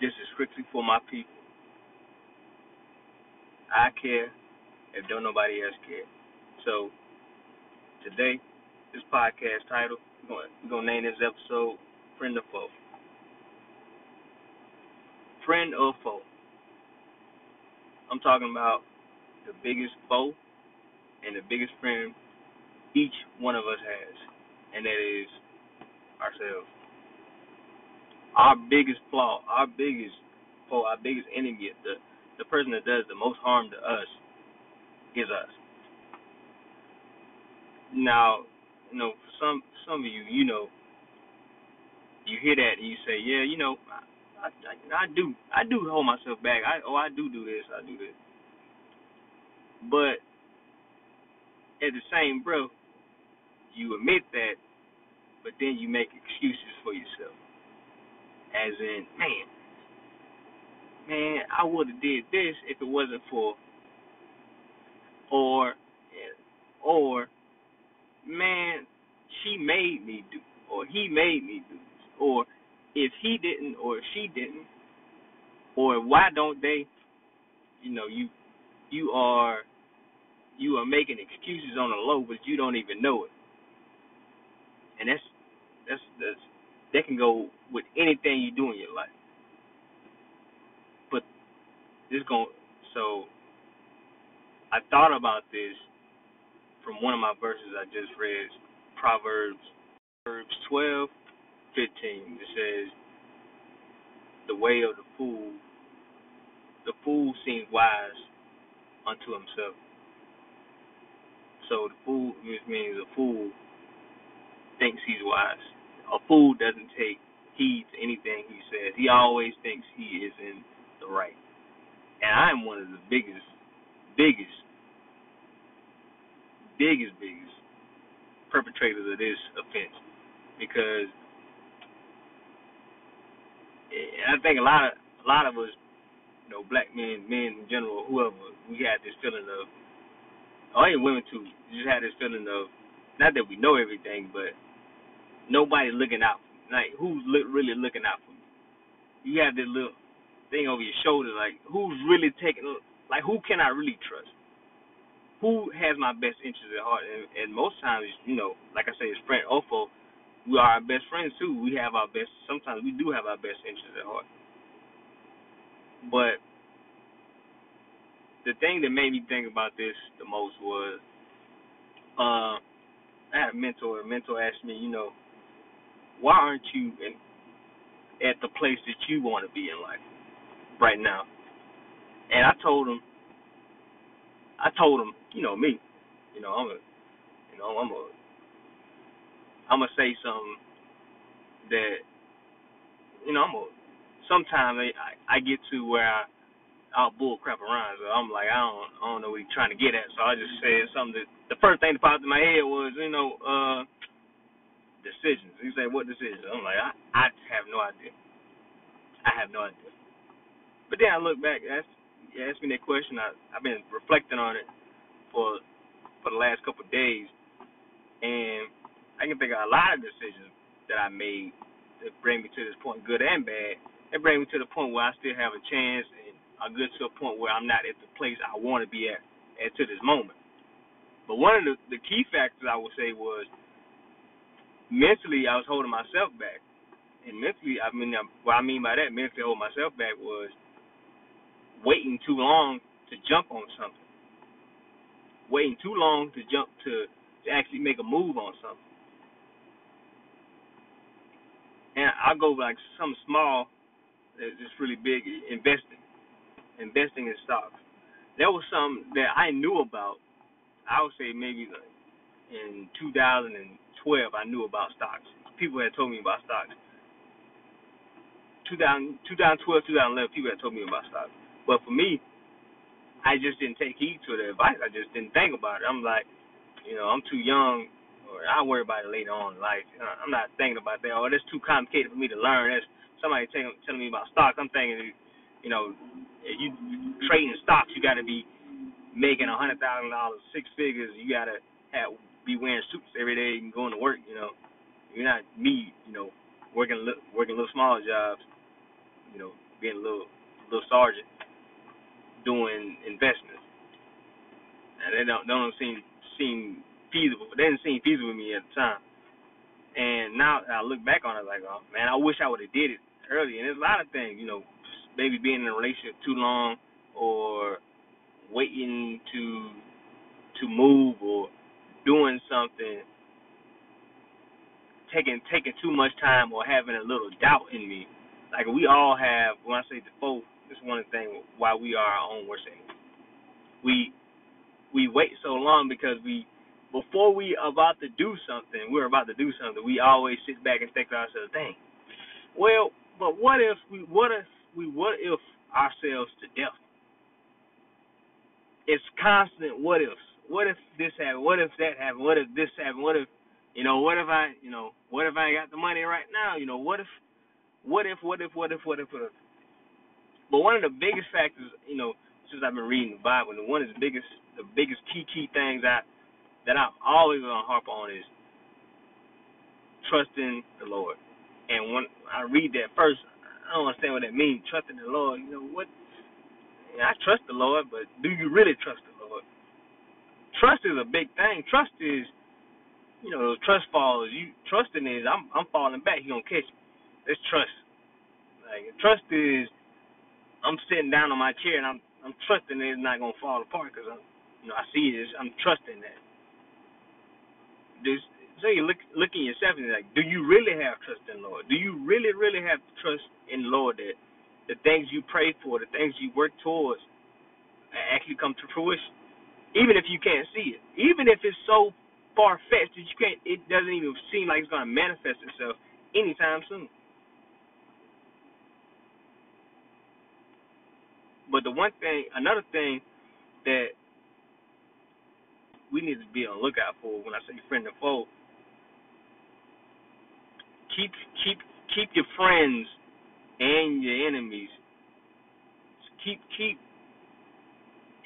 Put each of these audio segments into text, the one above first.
This is strictly for my people. I care if don't nobody else care. So today, this podcast title, we're gonna, we're gonna name this episode "Friend or Foe." Friend or foe? I'm talking about the biggest foe and the biggest friend each one of us has, and that is ourselves. Our biggest flaw, our biggest foe, our biggest enemy, the the person that does the most harm to us is us. Now, you know, for some some of you, you know, you hear that and you say, yeah, you know, I, I, I do I do hold myself back. I oh I do do this, I do this. But at the same breath, you admit that, but then you make excuses for yourself. As in, man, man, I would have did this if it wasn't for, or, or, man, she made me do, or he made me do or if he didn't, or she didn't, or why don't they? You know, you you are you are making excuses on the low, but you don't even know it. And that's that's that's that can go with anything you do in your life. But this going so I thought about this from one of my verses I just read, Proverbs Proverbs twelve, fifteen. It says, The way of the fool the fool seems wise unto himself. So the fool means a fool thinks he's wise. A fool doesn't take heed to anything he says. He always thinks he is in the right. And I am one of the biggest, biggest, biggest, biggest perpetrators of this offense because I think a lot of a lot of us, you know, black men, men in general, whoever, we had this feeling of, or even women too, just had this feeling of, not that we know everything, but nobody looking out. Like who's li- really looking out for me? You have this little thing over your shoulder, like who's really taking, like who can I really trust? Who has my best interest at heart? And, and most times, you know, like I say, it's friend Ofo, we are our best friends too. We have our best. Sometimes we do have our best interests at heart. But the thing that made me think about this the most was, uh, I had a mentor. A mentor asked me, you know, why aren't you in, at the place that you want to be in life right now? And I told him, I told him, you know me, you know I'm a, you know I'm a, I'm gonna say something that, you know I'm a. Sometimes I I get to where I I'll bull crap around. So I'm like I don't I don't know what he's trying to get at. So I just said something that the first thing that popped in my head was you know uh decisions. He said, "What decisions?" I'm like, I, I have no idea. I have no idea. But then I look back. Asked, you asked me that question. I I've been reflecting on it for for the last couple of days, and I can think of a lot of decisions that I made that bring me to this point, good and bad. That bring me to the point where I still have a chance, and I'm good to a point where I'm not at the place I want to be at at to this moment. But one of the, the key factors I would say was mentally I was holding myself back. And mentally, I mean, what I mean by that, mentally holding myself back was waiting too long to jump on something. Waiting too long to jump to, to actually make a move on something. And I go like something small that's really big, investing. Investing in stocks. That was something that I knew about. I would say maybe in 2012 I knew about stocks. People had told me about stocks. 2000, 2012, 2011, people had told me about stocks. But for me, I just didn't take heed to the advice. I just didn't think about it. I'm like, you know, I'm too young, or I'll worry about it later on in life. Uh, I'm not thinking about that. Oh, that's too complicated for me to learn. That's somebody telling telling me about stocks. I'm thinking, you know, if you trading stocks, you got to be making a hundred thousand dollars, six figures. You got to have be wearing suits every day and going to work. You know, you're not me. You know, working working little small jobs. You know, being a little little sergeant doing investments. And they don't don't seem seem feasible. They didn't seem feasible to me at the time. And now I look back on it like, oh man, I wish I would have did it early. And there's a lot of things, you know, maybe being in a relationship too long or waiting to to move or doing something taking taking too much time or having a little doubt in me. Like we all have when I say default, is one thing why we are our own worst enemy. We we wait so long because we before we about to do something, we're about to do something, we always sit back and think to ourselves, dang, well, but what if we what if we what if ourselves to death? It's constant what ifs. What if this happened? What if that happened? What if this happened? What if you know, what if I you know, what if I ain't got the money right now? You know, what if what if what if what if what if what if but one of the biggest factors, you know, since I've been reading the Bible, the one of the biggest the biggest key key things I that I'm always gonna harp on is trusting the Lord. And when I read that first, I don't understand what that means. Trusting the Lord, you know what? I trust the Lord, but do you really trust? Trust is a big thing. Trust is, you know, those trust falls. You trusting is I'm I'm falling back. He gonna catch me. It's trust. Like trust is I'm sitting down on my chair and I'm I'm trusting it's not gonna fall apart because I'm you know I see this. I'm trusting that this so you look look in yourself and like, do you really have trust in Lord? Do you really, really have trust in Lord that the things you pray for, the things you work towards actually come to fruition? Even if you can't see it. Even if it's so far fetched that you can't it doesn't even seem like it's gonna manifest itself anytime soon. But the one thing another thing that we need to be on the lookout for when I say friend and foe. Keep keep keep your friends and your enemies. Keep keep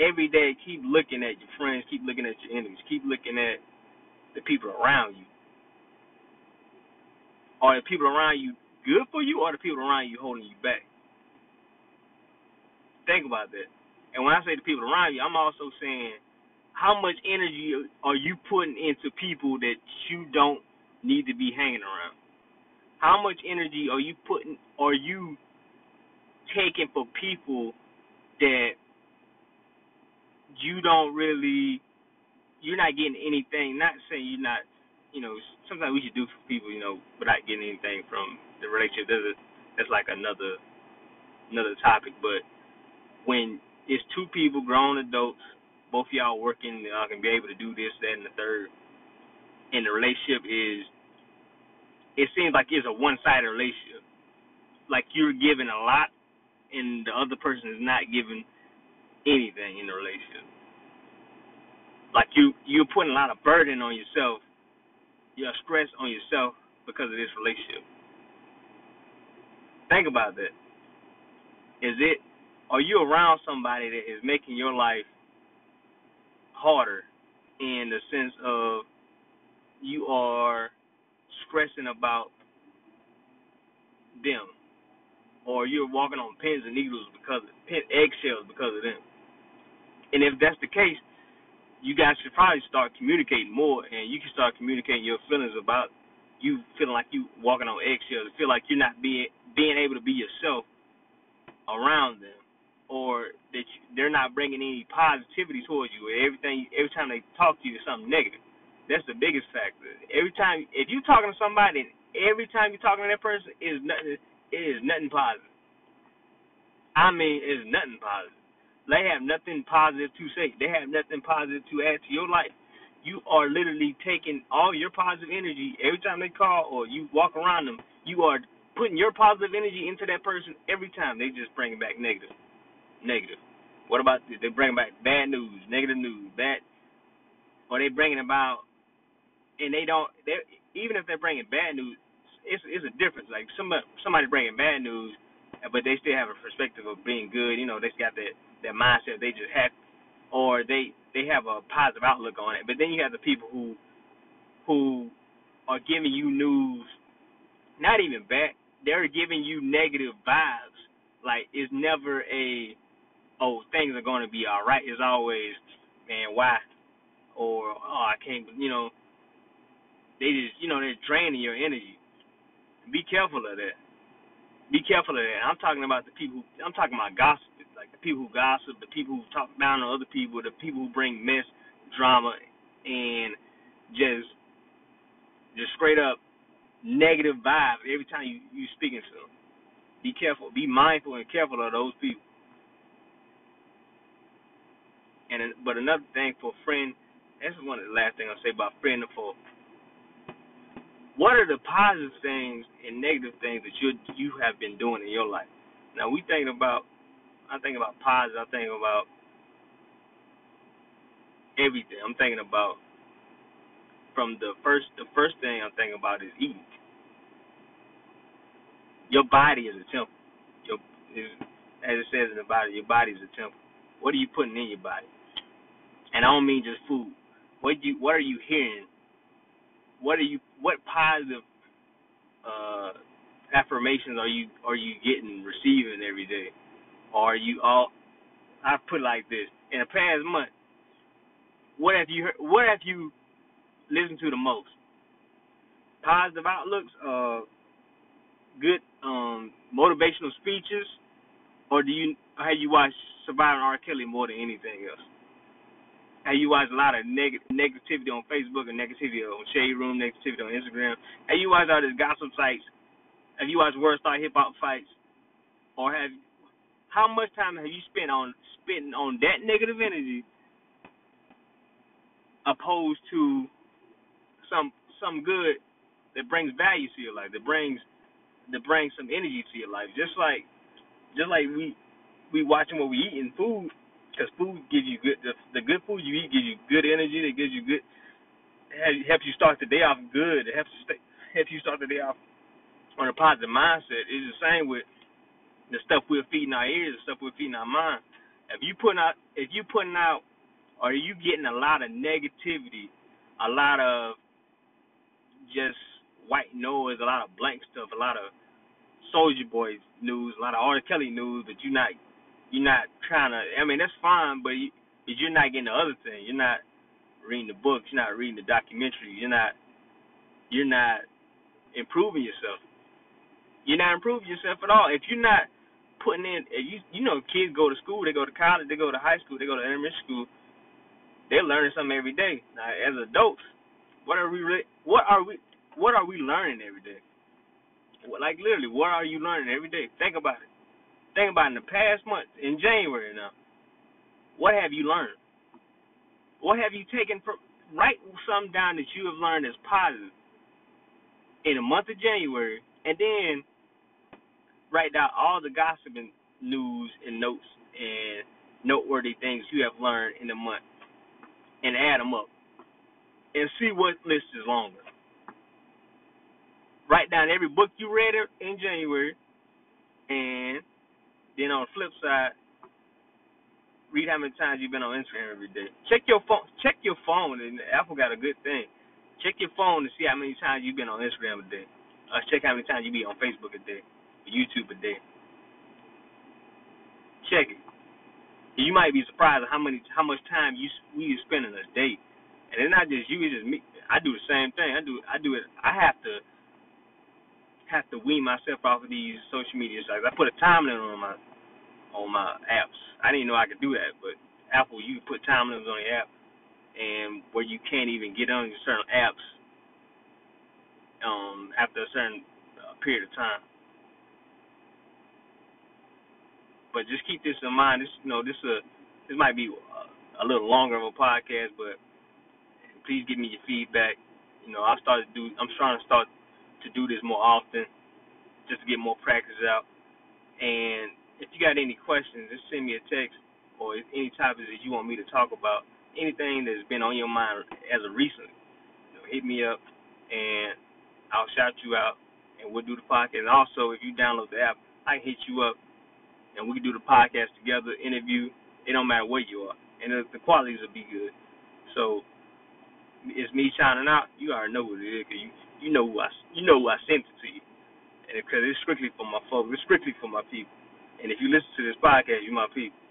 every day. Keep looking at your friends. Keep looking at your enemies. Keep looking at the people around you. Are the people around you good for you, or the people around you holding you back? Think about that. And when I say the people around you, I'm also saying how much energy are you putting into people that you don't need to be hanging around? How much energy are you putting are you taking for people that you don't really you're not getting anything not saying you're not you know sometimes we should do for people you know without getting anything from the relationship that's, a, that's like another another topic but when it's two people grown adults both of y'all working, y'all can be able to do this, that, and the third. And the relationship is, it seems like it's a one-sided relationship. Like you're giving a lot, and the other person is not giving anything in the relationship. Like you, you're putting a lot of burden on yourself, you're stressed on yourself because of this relationship. Think about that. Is it? Are you around somebody that is making your life harder in the sense of you are stressing about them or you're walking on pins and needles because of pin eggshells because of them. And if that's the case, you guys should probably start communicating more and you can start communicating your feelings about you feeling like you walking on eggshells, feel like you're not being being able to be yourself around them or that you, they're not bringing any positivity towards you. Everything, every time they talk to you, is something negative. That's the biggest factor. Every time, if you're talking to somebody, every time you're talking to that person, is nothing. It is nothing positive. I mean, it's nothing positive. They have nothing positive to say. They have nothing positive to add to your life. You are literally taking all your positive energy every time they call or you walk around them. You are putting your positive energy into that person every time. They just bring it back negative Negative. What about they bring back bad news, negative news, bad, or they bringing about, and they don't. They even if they're bringing bad news, it's it's a difference. Like somebody somebody bringing bad news, but they still have a perspective of being good. You know, they got that that mindset. They just have, or they they have a positive outlook on it. But then you have the people who who are giving you news, not even bad. They're giving you negative vibes like it's never a oh things are going to be all right. It's always man why or oh I can't you know they just you know they're draining your energy. Be careful of that. Be careful of that. I'm talking about the people. I'm talking about gossip, people who gossip, the people who talk down on other people, the people who bring mess, drama, and just just straight up negative vibe every time you you speaking to them. Be careful. Be mindful and careful of those people. And uh, but another thing for friend, this is one of the last thing I'll say about friend for. What are the positive things and negative things that you you have been doing in your life? Now we think about, I think about positive. I think about everything. I'm thinking about from the first the first thing I'm thinking about is eating. Your body is a temple. Your is, as it says in the Bible, your body is a temple. What are you putting in your body? And I don't mean just food. What you what are you hearing? What are you what positive uh, affirmations are you are you getting receiving every day? Or are you all I put it like this. In the past month, what have you heard, what have you listened to the most? Positive outlooks, uh good um motivational speeches, or do you have you watched Surviving R. Kelly more than anything else? Have you watched a lot of neg- negativity on Facebook and negativity on Shade Room, negativity on Instagram? Have you watched all these gossip sites? Have you watched World Star Hip Hop fights? Or have how much time have you spent on spending on that negative energy opposed to some some good that brings value to your life, that brings that brings some energy to your life. Just like just like we we watching what we eat in food, because food gives you good. The, the good food you eat gives you good energy. It gives you good. It helps you start the day off good. It helps you stay, helps you start the day off on a positive mindset. It's the same with the stuff we're feeding our ears, the stuff we're feeding our mind. If you putting out, if you putting out, or you getting a lot of negativity, a lot of just white noise, a lot of blank stuff, a lot of Soulja Boy's news, a lot of R. Kelly news, but you're not you're not trying to. I mean, that's fine, but you, but you're not getting the other thing. You're not reading the books. You're not reading the documentary. You're not. You're not improving yourself. You're not improving yourself at all. If you're not putting in, you you know, kids go to school, they go to college, they go to high school, they go to elementary school. They're learning something every day. Now, as adults, what are we? What are we? What are we learning every day? Like literally, what are you learning every day? Think about it. Think about in the past month, in January now, what have you learned? What have you taken from write something down that you have learned as positive in the month of January and then write down all the gossiping news and notes and noteworthy things you have learned in the month and add them up and see what list is longer. Write down every book you read in January and then on the flip side, read how many times you've been on Instagram every day. Check your phone. Check your phone, and Apple got a good thing. Check your phone to see how many times you've been on Instagram a day. Uh, check how many times you be on Facebook a day, or YouTube a day. Check it. You might be surprised at how many how much time you we spend in a day, and it's not just you. It's just me. I do the same thing. I do I do it. I have to have to wean myself off of these social media sites. I put a time limit on my on my apps. I didn't know I could do that, but Apple, you put time limits on your app, and where you can't even get on certain apps um, after a certain uh, period of time. But just keep this in mind. This, you know, this uh, this might be a, a little longer of a podcast, but please give me your feedback. You know, I started do. I'm trying to start to do this more often, just to get more practice out. And if you got any questions, just send me a text or any topics that you want me to talk about, anything that's been on your mind as of recent, you know, hit me up and I'll shout you out and we'll do the podcast. And also, if you download the app, I can hit you up and we can do the podcast together, interview. It don't matter where you are, and the, the qualities will be good. So it's me shining out. You already know what it is, cause you you know who I you know who I sent it to you, and because it's strictly for my folks, it's strictly for my people. And if you listen to this podcast, you my people.